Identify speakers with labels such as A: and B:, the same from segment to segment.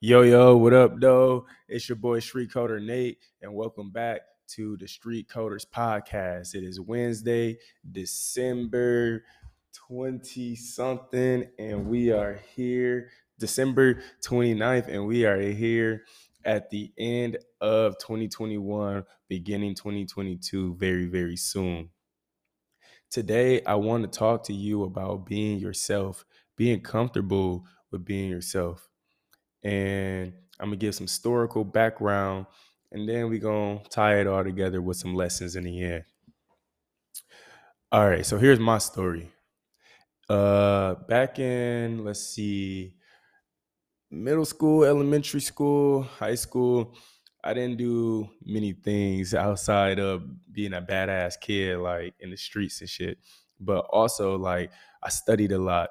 A: Yo, yo, what up, though? It's your boy Street Coder Nate, and welcome back to the Street Coders Podcast. It is Wednesday, December 20 something, and we are here, December 29th, and we are here at the end of 2021, beginning 2022, very, very soon. Today, I want to talk to you about being yourself, being comfortable with being yourself. And I'm gonna give some historical background, and then we're gonna tie it all together with some lessons in the end. All right, so here's my story. Uh back in let's see, middle school, elementary school, high school, I didn't do many things outside of being a badass kid, like in the streets and shit. But also, like, I studied a lot.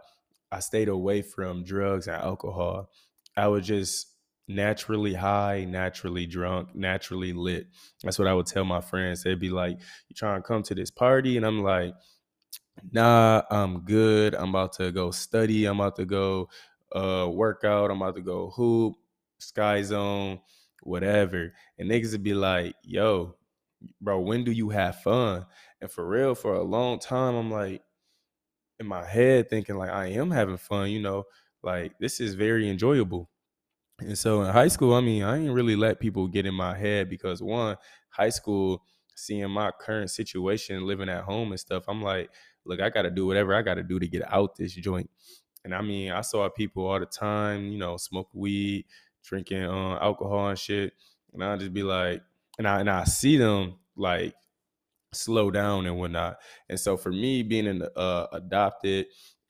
A: I stayed away from drugs and alcohol. I was just naturally high, naturally drunk, naturally lit. That's what I would tell my friends. They'd be like, You trying to come to this party? And I'm like, Nah, I'm good. I'm about to go study. I'm about to go uh work out. I'm about to go hoop, sky zone, whatever. And niggas would be like, yo, bro, when do you have fun? And for real, for a long time, I'm like in my head thinking like I am having fun, you know, like this is very enjoyable. And so in high school, I mean, I ain't really let people get in my head because one, high school, seeing my current situation, living at home and stuff, I'm like, look, I gotta do whatever I gotta do to get out this joint. And I mean, I saw people all the time, you know, smoke weed, drinking uh, alcohol and shit. And I just be like, and I and I see them like slow down and whatnot. And so for me, being an uh, adopted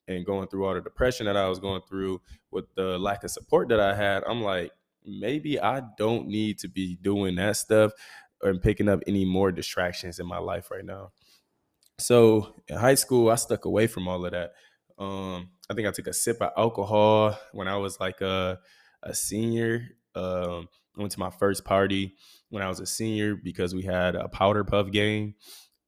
A: and going through all the depression that I was going through with the lack of support that I had, I'm like, maybe I don't need to be doing that stuff and picking up any more distractions in my life right now. So in high school, I stuck away from all of that. Um, I think I took a sip of alcohol when I was like a, a senior. Um, I went to my first party when I was a senior because we had a powder puff game.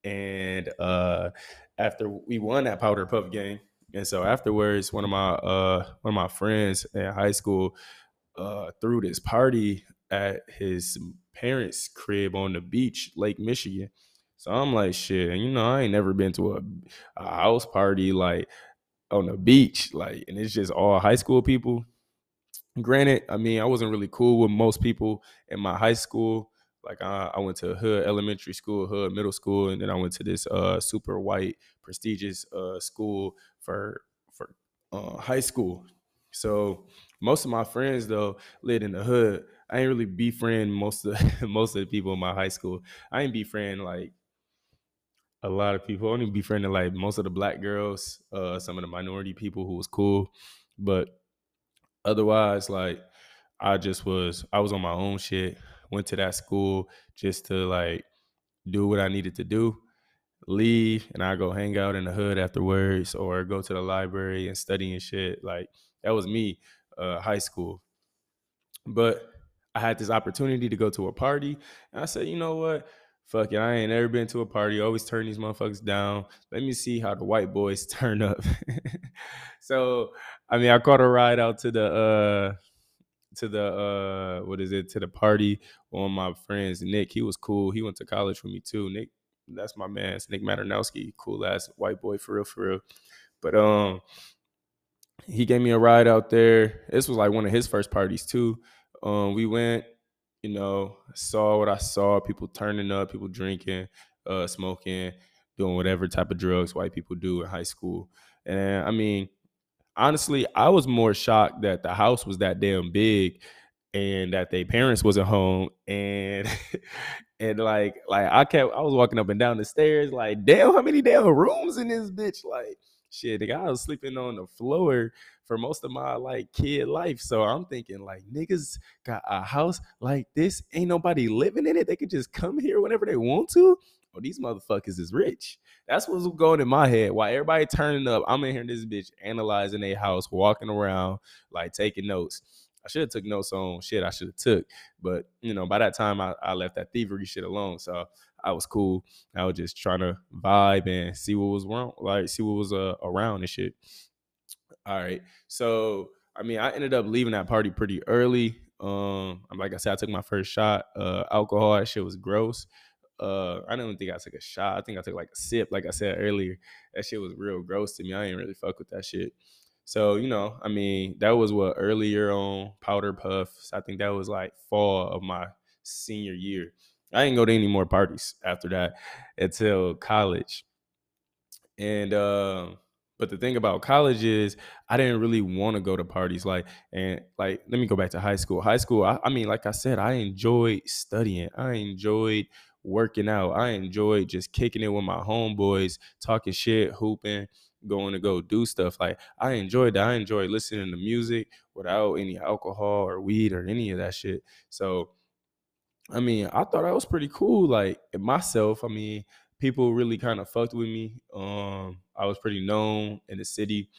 A: And uh, after we won that powder puff game, and so afterwards, one of my uh, one of my friends in high school uh, threw this party at his parents' crib on the beach, Lake Michigan. So I'm like, shit, you know, I ain't never been to a, a house party like on the beach, like, and it's just all high school people. Granted, I mean, I wasn't really cool with most people in my high school. Like, I, I went to hood elementary school, hood middle school, and then I went to this uh, super white, prestigious uh, school for for uh, high school. So most of my friends though lived in the hood. I ain't really befriend most of most of the people in my high school. I ain't befriend like a lot of people. I only befriended like most of the black girls, uh, some of the minority people who was cool, but otherwise, like I just was I was on my own shit. Went to that school just to like do what I needed to do, leave, and I go hang out in the hood afterwards, or go to the library and study and shit. Like that was me, uh, high school. But I had this opportunity to go to a party, and I said, you know what? Fuck it, I ain't never been to a party. Always turn these motherfuckers down. Let me see how the white boys turn up. so, I mean, I caught a ride out to the uh to the uh what is it to the party on my friends Nick. He was cool. He went to college with me too. Nick, that's my man. Nick Maternowski, cool ass white boy for real, for real. But um, he gave me a ride out there. This was like one of his first parties too. Um, we went, you know, saw what I saw, people turning up, people drinking, uh, smoking, doing whatever type of drugs white people do in high school. And I mean, honestly, I was more shocked that the house was that damn big and that their parents wasn't home and and like like I kept I was walking up and down the stairs like damn how many damn rooms in this bitch like shit the guy was sleeping on the floor for most of my like kid life so I'm thinking like niggas got a house like this ain't nobody living in it they could just come here whenever they want to oh these motherfuckers is rich that's what's going in my head. While everybody turning up, I'm in here in this bitch analyzing a house, walking around, like taking notes. Should have took notes on shit I should have took, but you know, by that time I, I left that thievery shit alone. So I was cool. I was just trying to vibe and see what was wrong, like see what was uh, around and shit. All right, so I mean, I ended up leaving that party pretty early. Um, like I said, I took my first shot. Uh, alcohol, that shit was gross. Uh, I don't think I took a shot. I think I took like a sip. Like I said earlier, that shit was real gross to me. I ain't really fuck with that shit. So you know, I mean, that was what earlier on powder puffs. I think that was like fall of my senior year. I didn't go to any more parties after that until college. And uh, but the thing about college is I didn't really want to go to parties. Like and like let me go back to high school. High school, I, I mean, like I said, I enjoyed studying. I enjoyed working out. I enjoyed just kicking it with my homeboys, talking shit, hooping, going to go do stuff. Like I enjoyed that. I enjoyed listening to music without any alcohol or weed or any of that shit. So I mean, I thought I was pretty cool. Like myself, I mean, people really kind of fucked with me. Um, I was pretty known in the city.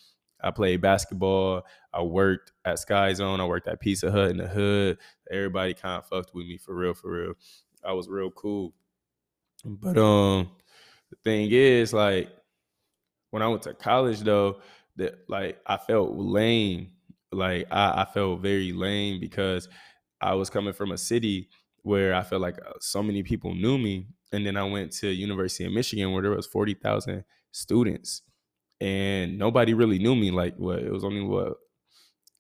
A: I played basketball. I worked at Sky Zone. I worked at Pizza Hut in the hood. Everybody kind of fucked with me for real, for real. I was real cool. But um, the thing is, like, when I went to college though, that like I felt lame. Like I, I felt very lame because I was coming from a city where I felt like uh, so many people knew me, and then I went to University of Michigan where there was forty thousand students, and nobody really knew me. Like what it was only what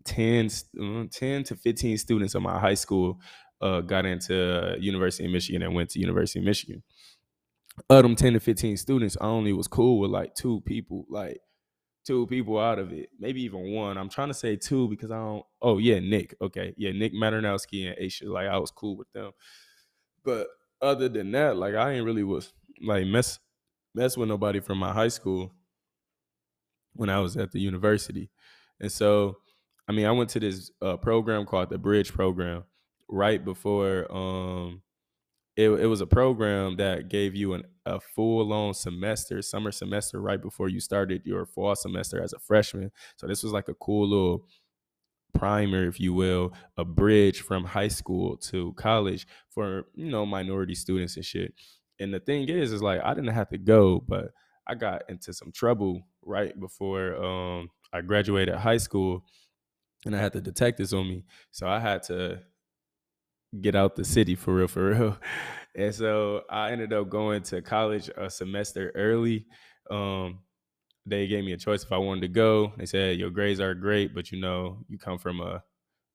A: 10, uh, 10 to fifteen students of my high school uh, got into University of Michigan and went to University of Michigan. Of them ten to fifteen students, I only was cool with like two people, like two people out of it, maybe even one. I'm trying to say two because I don't. Oh yeah, Nick. Okay, yeah, Nick Maternowski and Aisha. Like I was cool with them, but other than that, like I ain't really was like mess mess with nobody from my high school when I was at the university, and so I mean I went to this uh, program called the Bridge Program right before um it, it was a program that gave you an, a full on semester, summer semester, right before you started your fall semester as a freshman. So this was like a cool little primer, if you will, a bridge from high school to college for you know minority students and shit. And the thing is, is like I didn't have to go, but I got into some trouble right before um, I graduated high school, and I had the detectives on me, so I had to get out the city for real, for real. And so I ended up going to college a semester early. Um, they gave me a choice if I wanted to go. They said your grades are great, but you know you come from a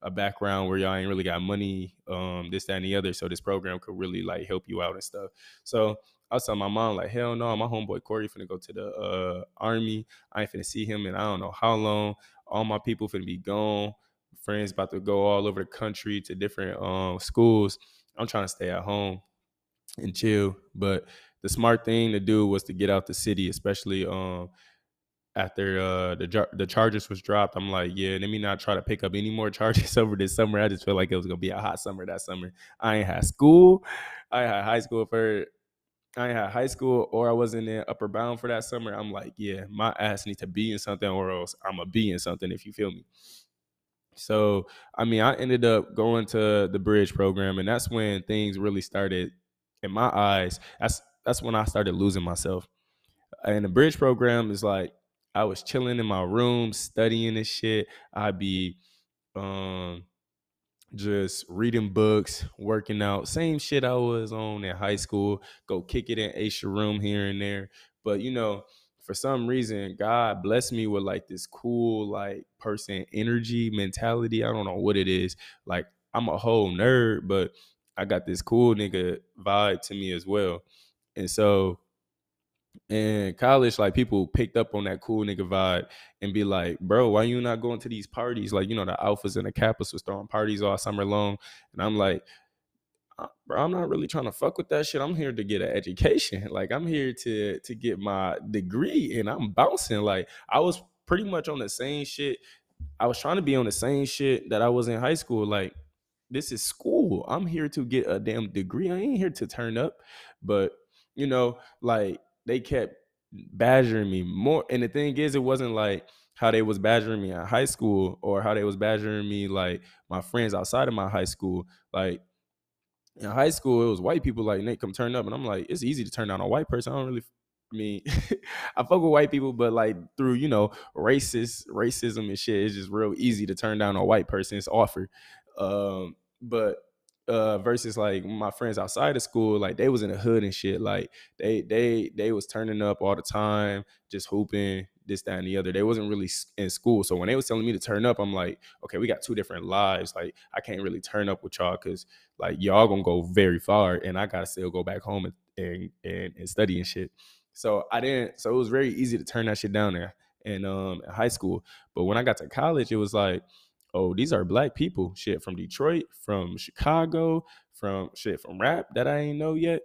A: a background where y'all ain't really got money, um, this, that, and the other. So this program could really like help you out and stuff. So I was telling my mom like, hell no, my homeboy Corey finna go to the uh, army. I ain't finna see him and I don't know how long. All my people finna be gone. Friends about to go all over the country to different um, schools. I'm trying to stay at home and chill. But the smart thing to do was to get out the city, especially um, after uh, the the charges was dropped, I'm like, yeah, let me not try to pick up any more charges over this summer. I just feel like it was gonna be a hot summer that summer. I ain't had school. I had high school for I had high school or I wasn't in Upward Bound for that summer. I'm like, yeah, my ass needs to be in something or else I'm a be in something if you feel me. So I mean, I ended up going to the bridge program, and that's when things really started in my eyes. That's that's when I started losing myself. And the bridge program is like I was chilling in my room studying this shit. I'd be um just reading books, working out, same shit I was on in high school. Go kick it in Aisha room here and there. But you know, for some reason, God blessed me with like this cool like person energy mentality. I don't know what it is. Like I'm a whole nerd, but I got this cool nigga vibe to me as well. And so in college, like people picked up on that cool nigga vibe and be like, bro, why you not going to these parties? Like, you know, the alphas and the kappas was throwing parties all summer long. And I'm like, bro, I'm not really trying to fuck with that shit. I'm here to get an education. Like, I'm here to to get my degree and I'm bouncing. Like, I was pretty much on the same shit. I was trying to be on the same shit that I was in high school. Like, this is school. I'm here to get a damn degree. I ain't here to turn up. But, you know, like they kept badgering me more. And the thing is, it wasn't like how they was badgering me at high school or how they was badgering me like my friends outside of my high school. Like in high school, it was white people like Nate come turn up, and I'm like, it's easy to turn down a white person. I don't really I mean, I fuck with white people, but like through you know racist racism and shit, it's just real easy to turn down a white person's offer. Um, but uh versus like my friends outside of school like they was in the hood and shit like they they they was turning up all the time just hooping this that and the other they wasn't really in school so when they was telling me to turn up i'm like okay we got two different lives like i can't really turn up with y'all because like y'all gonna go very far and i gotta still go back home and and, and, and study and shit so i didn't so it was very easy to turn that shit down there in um in high school but when i got to college it was like oh, these are black people. Shit from Detroit, from Chicago, from shit from rap that I ain't know yet.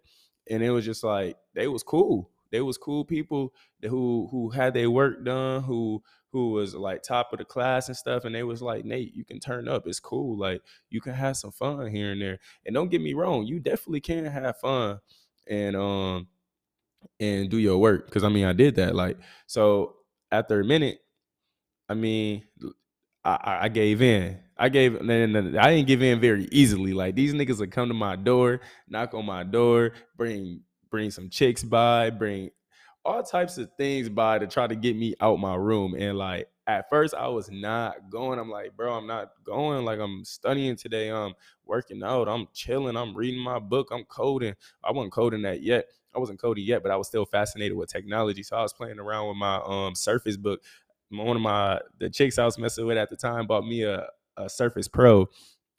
A: And it was just like they was cool. They was cool people who who had their work done, who who was like top of the class and stuff. And they was like, Nate, you can turn up. It's cool. Like you can have some fun here and there. And don't get me wrong, you definitely can have fun and um and do your work. Cause I mean I did that. Like so after a minute, I mean, I, I gave in. I gave I didn't give in very easily. Like these niggas would come to my door, knock on my door, bring bring some chicks by, bring all types of things by to try to get me out my room. And like at first I was not going. I'm like, bro, I'm not going. Like I'm studying today. I'm working out. I'm chilling. I'm reading my book. I'm coding. I wasn't coding that yet. I wasn't coding yet, but I was still fascinated with technology. So I was playing around with my um Surface book one of my the chicks I was messing with at the time bought me a, a Surface Pro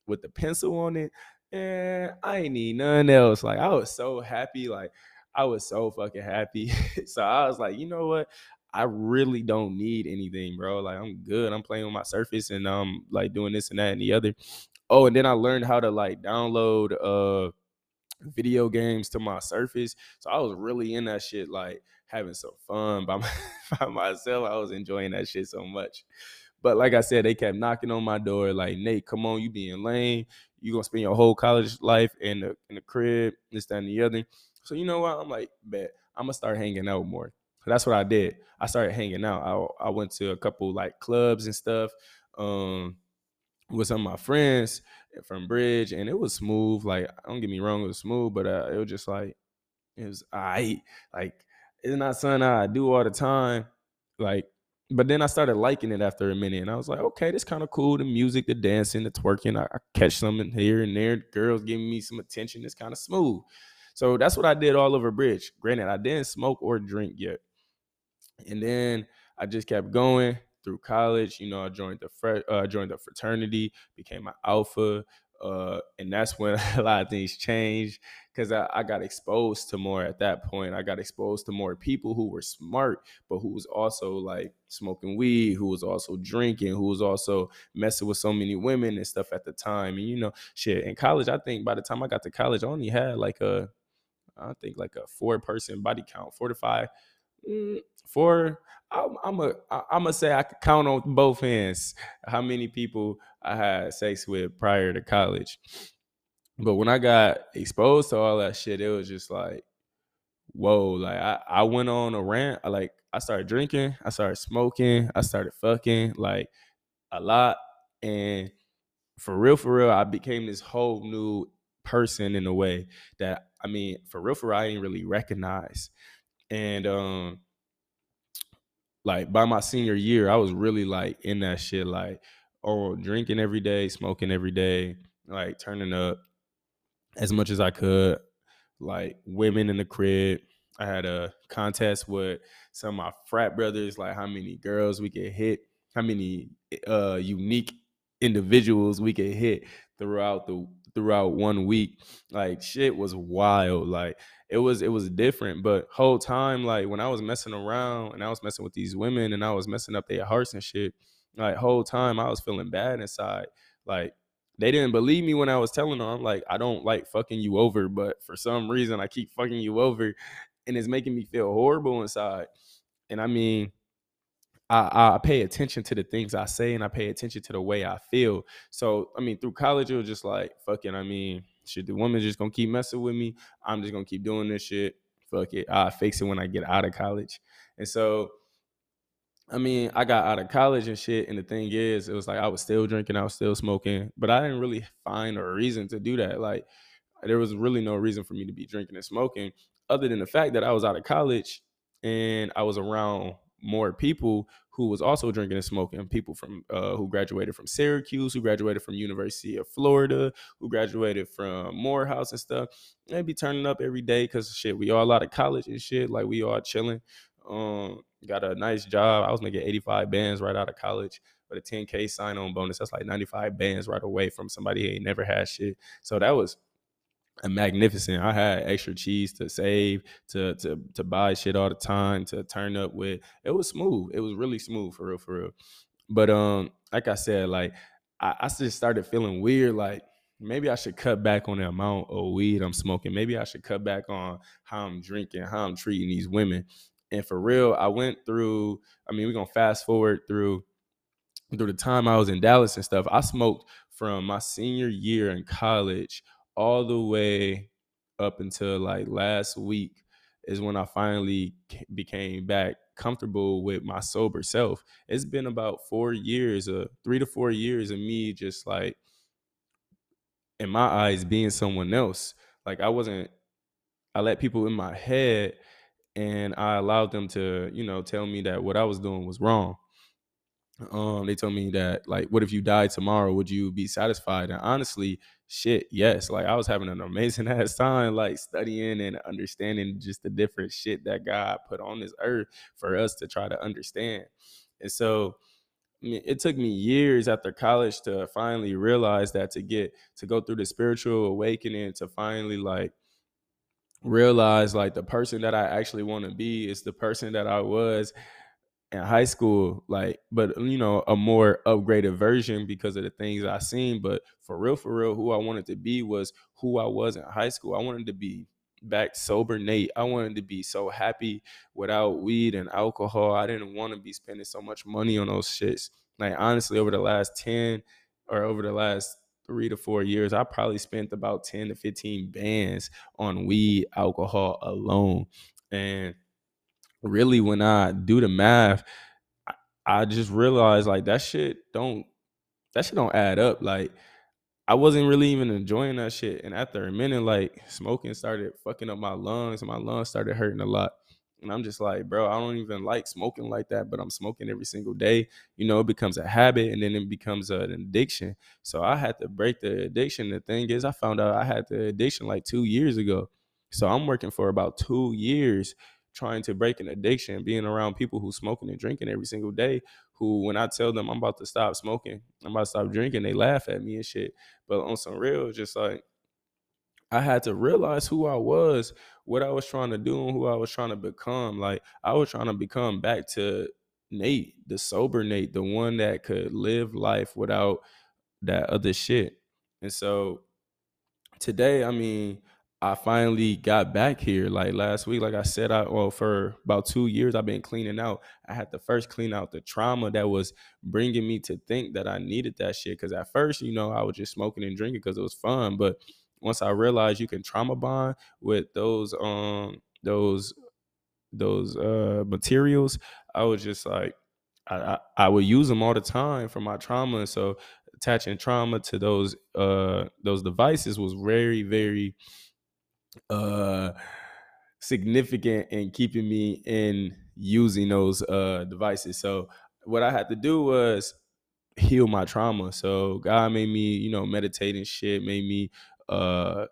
A: with the pencil on it. And I ain't need nothing else. Like I was so happy. Like I was so fucking happy. so I was like, you know what? I really don't need anything, bro. Like I'm good. I'm playing with my Surface and I'm like doing this and that and the other. Oh, and then I learned how to like download uh video games to my Surface. So I was really in that shit, like having some fun by, my, by myself. I was enjoying that shit so much. But like I said, they kept knocking on my door, like Nate, come on, you being lame. You gonna spend your whole college life in the in the crib, this, that, and the other. So you know what? I'm like, bet I'm gonna start hanging out more. That's what I did. I started hanging out. I I went to a couple like clubs and stuff. Um, with some of my friends from Bridge, and it was smooth. Like, don't get me wrong, it was smooth, but uh, it was just like it was I like it's not something I do all the time. Like, but then I started liking it after a minute, and I was like, okay, this kind of cool. The music, the dancing, the twerking. I, I catch something here and there. Girls giving me some attention. It's kind of smooth. So that's what I did all over Bridge. Granted, I didn't smoke or drink yet, and then I just kept going through college. You know, I joined the fr- uh, joined the fraternity, became an alpha, uh, and that's when a lot of things changed because I, I, got exposed to more at that point. I got exposed to more people who were smart, but who was also like smoking weed, who was also drinking, who was also messing with so many women and stuff at the time. And you know, shit in college, I think by the time I got to college, I only had like a, I think like a four person body count, four to five. Mm, four. I'm, I'm a I'm gonna say I could count on both hands how many people I had sex with prior to college. But when I got exposed to all that shit, it was just like, whoa! Like I, I went on a rant. I like I started drinking, I started smoking, I started fucking like a lot, and for real, for real, I became this whole new person in a way that I mean, for real, for real, I didn't really recognize. And um, like by my senior year, I was really like in that shit, like oh, drinking every day, smoking every day, like turning up as much as I could, like women in the crib. I had a contest with some of my frat brothers, like how many girls we could hit, how many uh unique individuals we could hit throughout the throughout one week. Like shit was wild. Like it was it was different. But whole time, like when I was messing around and I was messing with these women and I was messing up their hearts and shit, like whole time I was feeling bad inside. Like they didn't believe me when I was telling them, like, I don't like fucking you over, but for some reason I keep fucking you over and it's making me feel horrible inside. And I mean, I, I pay attention to the things I say and I pay attention to the way I feel. So I mean, through college, it was just like fucking. I mean, shit, the woman just gonna keep messing with me. I'm just gonna keep doing this shit. Fuck it. I fix it when I get out of college. And so, I mean, I got out of college and shit. And the thing is, it was like I was still drinking, I was still smoking, but I didn't really find a reason to do that. Like, there was really no reason for me to be drinking and smoking other than the fact that I was out of college and I was around more people who was also drinking and smoking. People from uh, who graduated from Syracuse, who graduated from University of Florida, who graduated from Morehouse and stuff. they'd be turning up every day because shit, we all out of college and shit. Like we all chilling. Um, got a nice job. I was making 85 bands right out of college with a 10k sign on bonus. That's like 95 bands right away from somebody who ain't never had shit. So that was a magnificent. I had extra cheese to save, to to to buy shit all the time, to turn up with. It was smooth. It was really smooth for real, for real. But um, like I said, like I, I just started feeling weird. Like maybe I should cut back on the amount of weed I'm smoking. Maybe I should cut back on how I'm drinking, how I'm treating these women. And for real, I went through. I mean, we're gonna fast forward through through the time I was in Dallas and stuff. I smoked from my senior year in college all the way up until like last week is when I finally became back comfortable with my sober self. It's been about four years, uh, three to four years of me just like, in my eyes, being someone else. Like I wasn't, I let people in my head and I allowed them to, you know, tell me that what I was doing was wrong. Um, they told me that like, what if you died tomorrow? Would you be satisfied? And honestly, shit, yes. Like I was having an amazing ass time, like studying and understanding just the different shit that God put on this earth for us to try to understand. And so I mean, it took me years after college to finally realize that to get to go through the spiritual awakening to finally like realize like the person that I actually want to be is the person that I was in high school, like, but you know, a more upgraded version because of the things I seen. But for real, for real, who I wanted to be was who I was in high school. I wanted to be back sober Nate. I wanted to be so happy without weed and alcohol. I didn't want to be spending so much money on those shits. Like honestly, over the last 10 or over the last three to four years, I probably spent about 10 to 15 bands on weed, alcohol alone. And really when I do the math, I, just realized like that shit don't that shit don't add up. Like I wasn't really even enjoying that shit. And after a minute, like smoking started fucking up my lungs and my lungs started hurting a lot. And I'm just like, bro, I don't even like smoking like that, but I'm smoking every single day. You know, it becomes a habit and then it becomes an addiction. So I had to break the addiction. The thing is, I found out I had the addiction like two years ago. So I'm working for about two years trying to break an addiction, being around people who smoking and drinking every single day, who when I tell them I'm about to stop smoking, I'm about to stop drinking, they laugh at me and shit. But on some real, just like I had to realize who I was, what I was trying to do, and who I was trying to become. Like I was trying to become back to Nate, the sober Nate, the one that could live life without that other shit. And so today, I mean, I finally got back here like last week. Like I said, I well for about two years I've been cleaning out. I had to first clean out the trauma that was bringing me to think that I needed that shit. Because at first, you know, I was just smoking and drinking because it was fun. But once I realized you can trauma bond with those um those those uh materials, I was just like I, I, would use them all the time for my trauma. So attaching trauma to those uh those devices was very very uh significant in keeping me in using those uh devices. So what I had to do was heal my trauma. So God made me, you know, meditate and shit, made me uh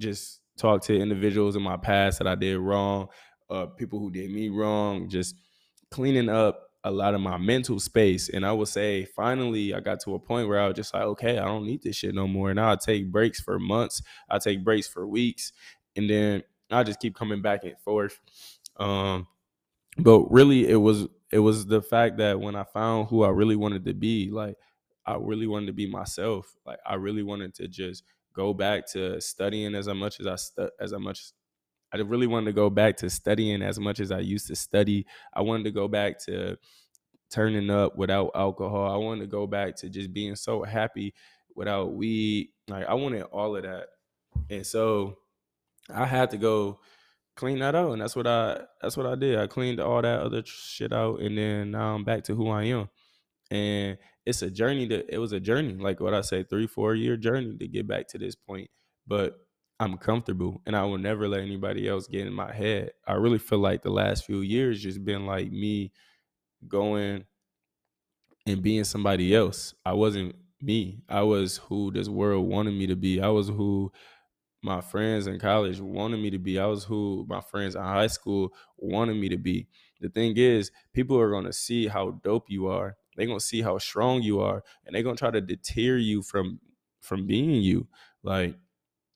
A: just talk to individuals in my past that I did wrong, uh people who did me wrong, just cleaning up a lot of my mental space. And I would say finally I got to a point where I was just like, okay, I don't need this shit no more. And I'll take breaks for months. I take breaks for weeks. And then I just keep coming back and forth. Um, but really it was it was the fact that when I found who I really wanted to be, like I really wanted to be myself. Like I really wanted to just go back to studying as much as I stu- as much I really wanted to go back to studying as much as I used to study. I wanted to go back to turning up without alcohol. I wanted to go back to just being so happy without weed. Like I wanted all of that. And so I had to go clean that out. And that's what I that's what I did. I cleaned all that other shit out and then now I'm back to who I am. And it's a journey that it was a journey, like what I say, three, four year journey to get back to this point. But I'm comfortable and I will never let anybody else get in my head. I really feel like the last few years just been like me going and being somebody else. I wasn't me. I was who this world wanted me to be. I was who my friends in college wanted me to be. I was who my friends in high school wanted me to be. The thing is, people are going to see how dope you are. They're to see how strong you are and they're to try to deter you from from being you. Like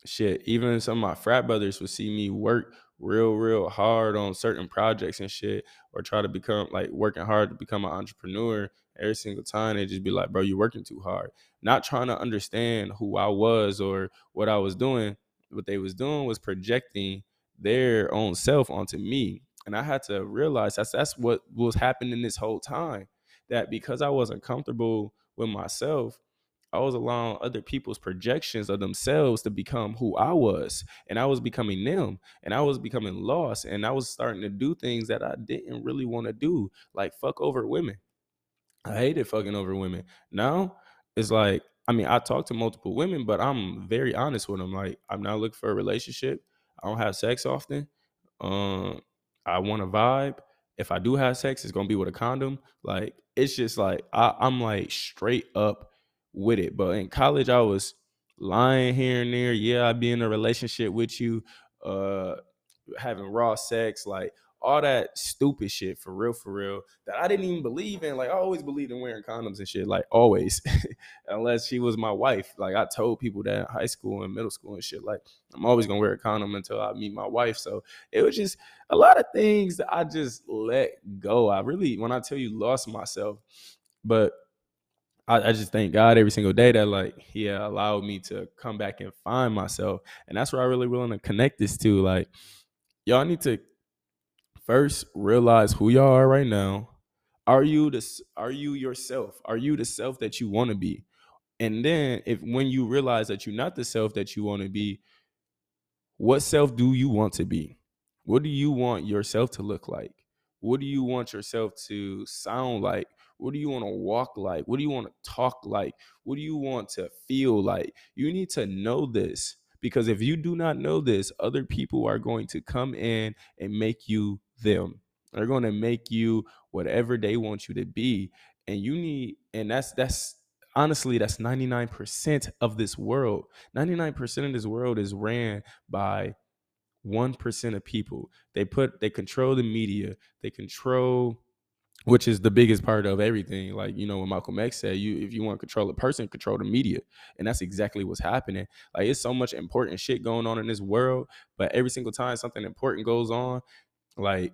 A: shit, even some of my frat brothers would see me work real, real hard on certain projects and shit, or try to become like working hard to become an entrepreneur. Every single time they just be like, bro, you're working too hard. Not trying to understand who I was or what I was doing. What they was doing was projecting their own self onto me. And I had to realize that's that's what was happening this whole time. That because I wasn't comfortable with myself, I was allowing other people's projections of themselves to become who I was. And I was becoming them. And I was becoming lost. And I was starting to do things that I didn't really want to do, like fuck over women. I hated fucking over women. Now it's like, I mean, I talk to multiple women, but I'm very honest with them. Like, I'm not looking for a relationship. I don't have sex often. Um, I want a vibe. If I do have sex, it's gonna be with a condom. Like, it's just like I, I'm like straight up with it. But in college, I was lying here and there. Yeah, I'd be in a relationship with you, uh, having raw sex, like all that stupid shit for real, for real, that I didn't even believe in. Like I always believed in wearing condoms and shit, like always, unless she was my wife. Like I told people that in high school and middle school and shit, like I'm always gonna wear a condom until I meet my wife. So it was just a lot of things that I just let go. I really, when I tell you, lost myself. But I, just thank God every single day that like He allowed me to come back and find myself, and that's where I really willing to connect this to. Like, y'all need to first realize who y'all are right now. Are you the Are you yourself? Are you the self that you want to be? And then, if when you realize that you're not the self that you want to be, what self do you want to be? What do you want yourself to look like? What do you want yourself to sound like? What do you want to walk like? What do you want to talk like? What do you want to feel like? You need to know this because if you do not know this, other people are going to come in and make you them. They're going to make you whatever they want you to be. And you need, and that's, that's, honestly that's 99% of this world 99% of this world is ran by 1% of people they put they control the media they control which is the biggest part of everything. Like, you know, when Malcolm X said, you if you want to control a person, control the media. And that's exactly what's happening. Like it's so much important shit going on in this world, but every single time something important goes on, like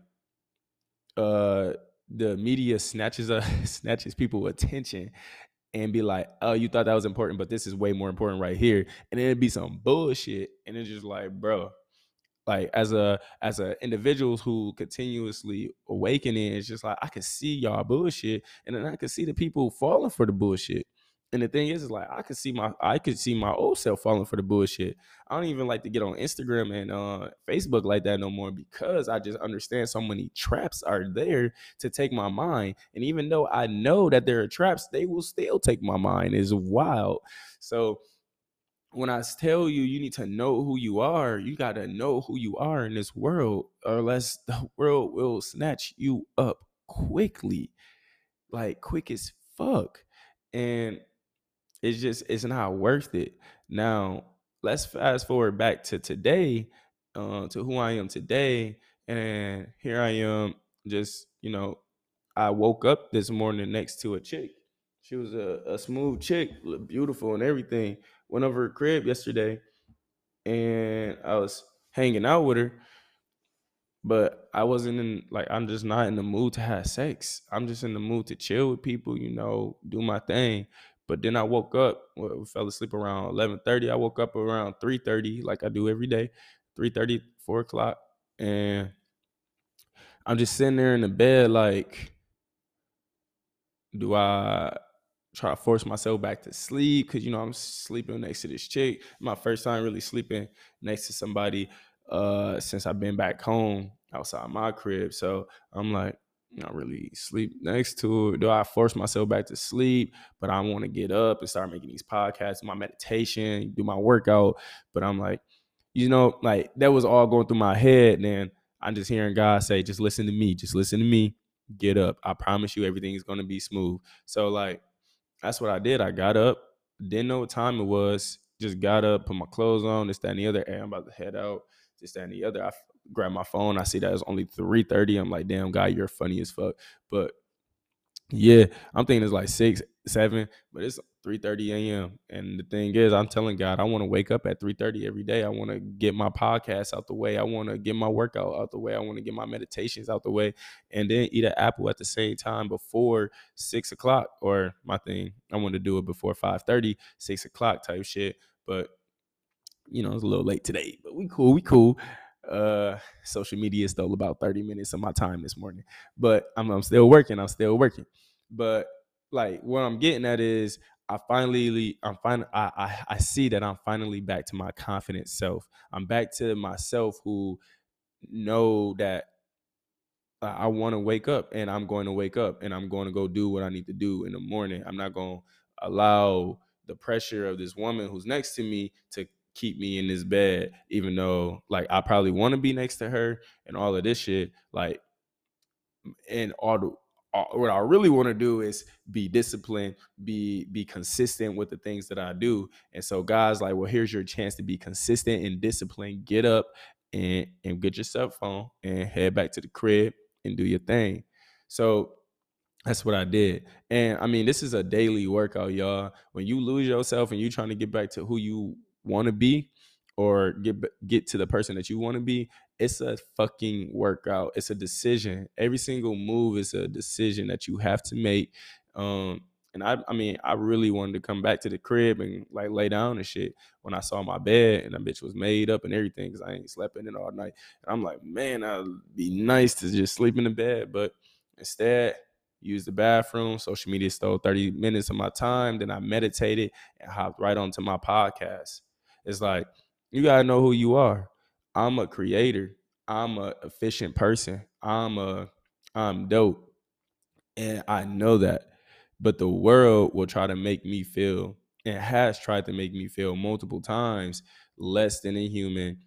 A: uh the media snatches a snatches people attention and be like, oh, you thought that was important, but this is way more important right here. And then it'd be some bullshit. And it's just like, bro, like as a as a individuals who continuously awakening it's just like i can see y'all bullshit and then i can see the people falling for the bullshit and the thing is, is like I could see my I could see my old self falling for the bullshit. I don't even like to get on Instagram and uh, Facebook like that no more because I just understand so many traps are there to take my mind. And even though I know that there are traps, they will still take my mind. Is wild. So when I tell you you need to know who you are, you got to know who you are in this world, or else the world will snatch you up quickly, like quick as fuck. And it's just, it's not worth it. Now, let's fast forward back to today, uh, to who I am today. And here I am, just, you know, I woke up this morning next to a chick. She was a, a smooth chick, beautiful and everything went over her crib yesterday and I was hanging out with her, but I wasn't in like I'm just not in the mood to have sex. I'm just in the mood to chill with people, you know, do my thing. But then I woke up, well, fell asleep around 11:30. I woke up around 3:30, like I do every day, 3:30, 4 o'clock, and I'm just sitting there in the bed, like, do I try to force myself back to sleep because you know I'm sleeping next to this chick. My first time really sleeping next to somebody uh since I've been back home outside my crib. So I'm like, not really sleep next to her. Do I force myself back to sleep? But I want to get up and start making these podcasts, my meditation, do my workout. But I'm like, you know, like that was all going through my head. Then I'm just hearing God say, just listen to me, just listen to me, get up. I promise you everything is gonna be smooth. So like that's what I did. I got up, didn't know what time it was, just got up, put my clothes on, this, that, and the other. Hey, I'm about to head out, this, that, and the other. I grab my phone, I see that it's only 3:30. I'm like, damn, guy, you're funny as fuck. But yeah, I'm thinking it's like six, seven, but it's 3:30 a.m. And the thing is, I'm telling God, I want to wake up at 3:30 every day. I want to get my podcast out the way. I want to get my workout out the way. I want to get my meditations out the way, and then eat an apple at the same time before six o'clock. Or my thing, I want to do it before 5:30, six o'clock type shit. But you know, it's a little late today, but we cool. We cool. Uh, social media stole about 30 minutes of my time this morning, but I'm, I'm still working. I'm still working. But like what I'm getting at is I finally I'm fine I, I I see that I'm finally back to my confident self. I'm back to myself who know that I want to wake up and I'm going to wake up and I'm going to go do what I need to do in the morning. I'm not going to allow the pressure of this woman who's next to me to keep me in this bed, even though like I probably want to be next to her and all of this shit. Like, and all the what I really want to do is be disciplined, be be consistent with the things that I do. And so guys like, well, here's your chance to be consistent and disciplined. Get up and and get your cell phone and head back to the crib and do your thing. So that's what I did. And I mean, this is a daily workout, y'all. When you lose yourself and you trying to get back to who you want to be or get get to the person that you want to be, it's a fucking workout. It's a decision. Every single move is a decision that you have to make. Um, and I, I mean, I really wanted to come back to the crib and like lay down and shit when I saw my bed and the bitch was made up and everything because I ain't slept in it all night. And I'm like, man, I'd be nice to just sleep in the bed, but instead, use the bathroom. Social media stole 30 minutes of my time. Then I meditated and hopped right onto my podcast. It's like you gotta know who you are. I'm a creator. I'm a efficient person. I'm a I'm dope. And I know that. But the world will try to make me feel and has tried to make me feel multiple times less than a human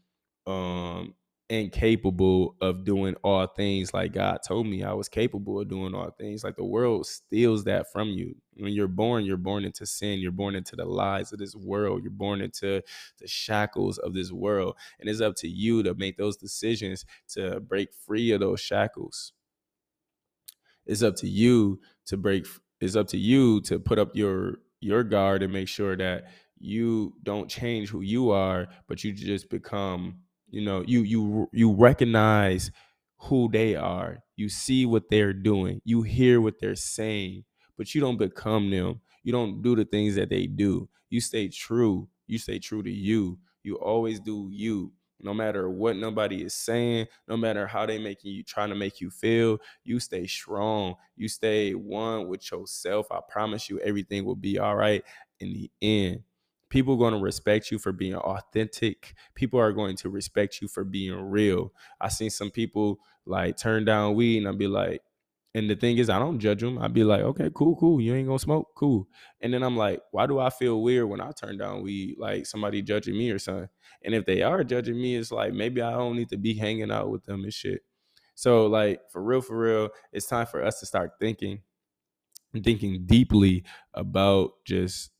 A: um incapable of doing all things like God told me I was capable of doing all things. Like the world steals that from you. When you're born, you're born into sin. You're born into the lies of this world. You're born into the shackles of this world. And it's up to you to make those decisions to break free of those shackles. It's up to you to break it's up to you to put up your your guard and make sure that you don't change who you are, but you just become you know you you you recognize who they are. You see what they're doing. You hear what they're saying but you don't become them. You don't do the things that they do. You stay true. You stay true to you. You always do you. No matter what nobody is saying no matter how they making you trying to make you feel you stay strong. You stay one with yourself. I promise you everything will be all right in the end people are going to respect you for being authentic. People are going to respect you for being real. I seen some people like turn down weed and i'll be like and the thing is i don't judge them i'd be like okay cool cool. You ain't gonna smoke? Cool. And then i'm like why do i feel weird when i turn down weed? Like somebody judging me or something. And if they are judging me it's like maybe i don't need to be hanging out with them and shit. So like for real for real it's time for us to start thinking thinking deeply about just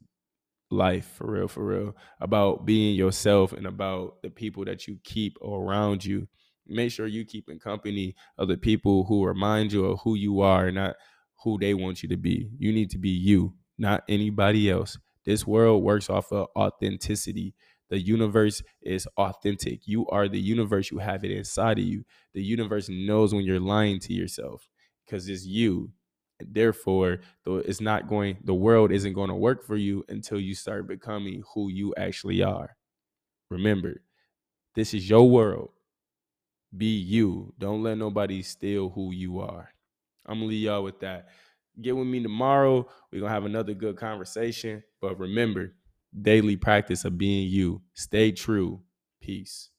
A: life for real for real about being yourself and about the people that you keep around you. Make sure you keep in company of the people who remind you of who you are not who they want you to be. You need to be you not anybody else. This world works off of authenticity. The universe is authentic. You are the universe. You have it inside of you. The universe knows when you're lying to yourself because it's you therefore it's not going the world isn't going to work for you until you start becoming who you actually are. Remember this is your world. Be you. Don't let nobody steal who you are. I'm gonna leave y'all with that. Get with me tomorrow. We're gonna have another good conversation. But remember daily practice of being you. Stay true. Peace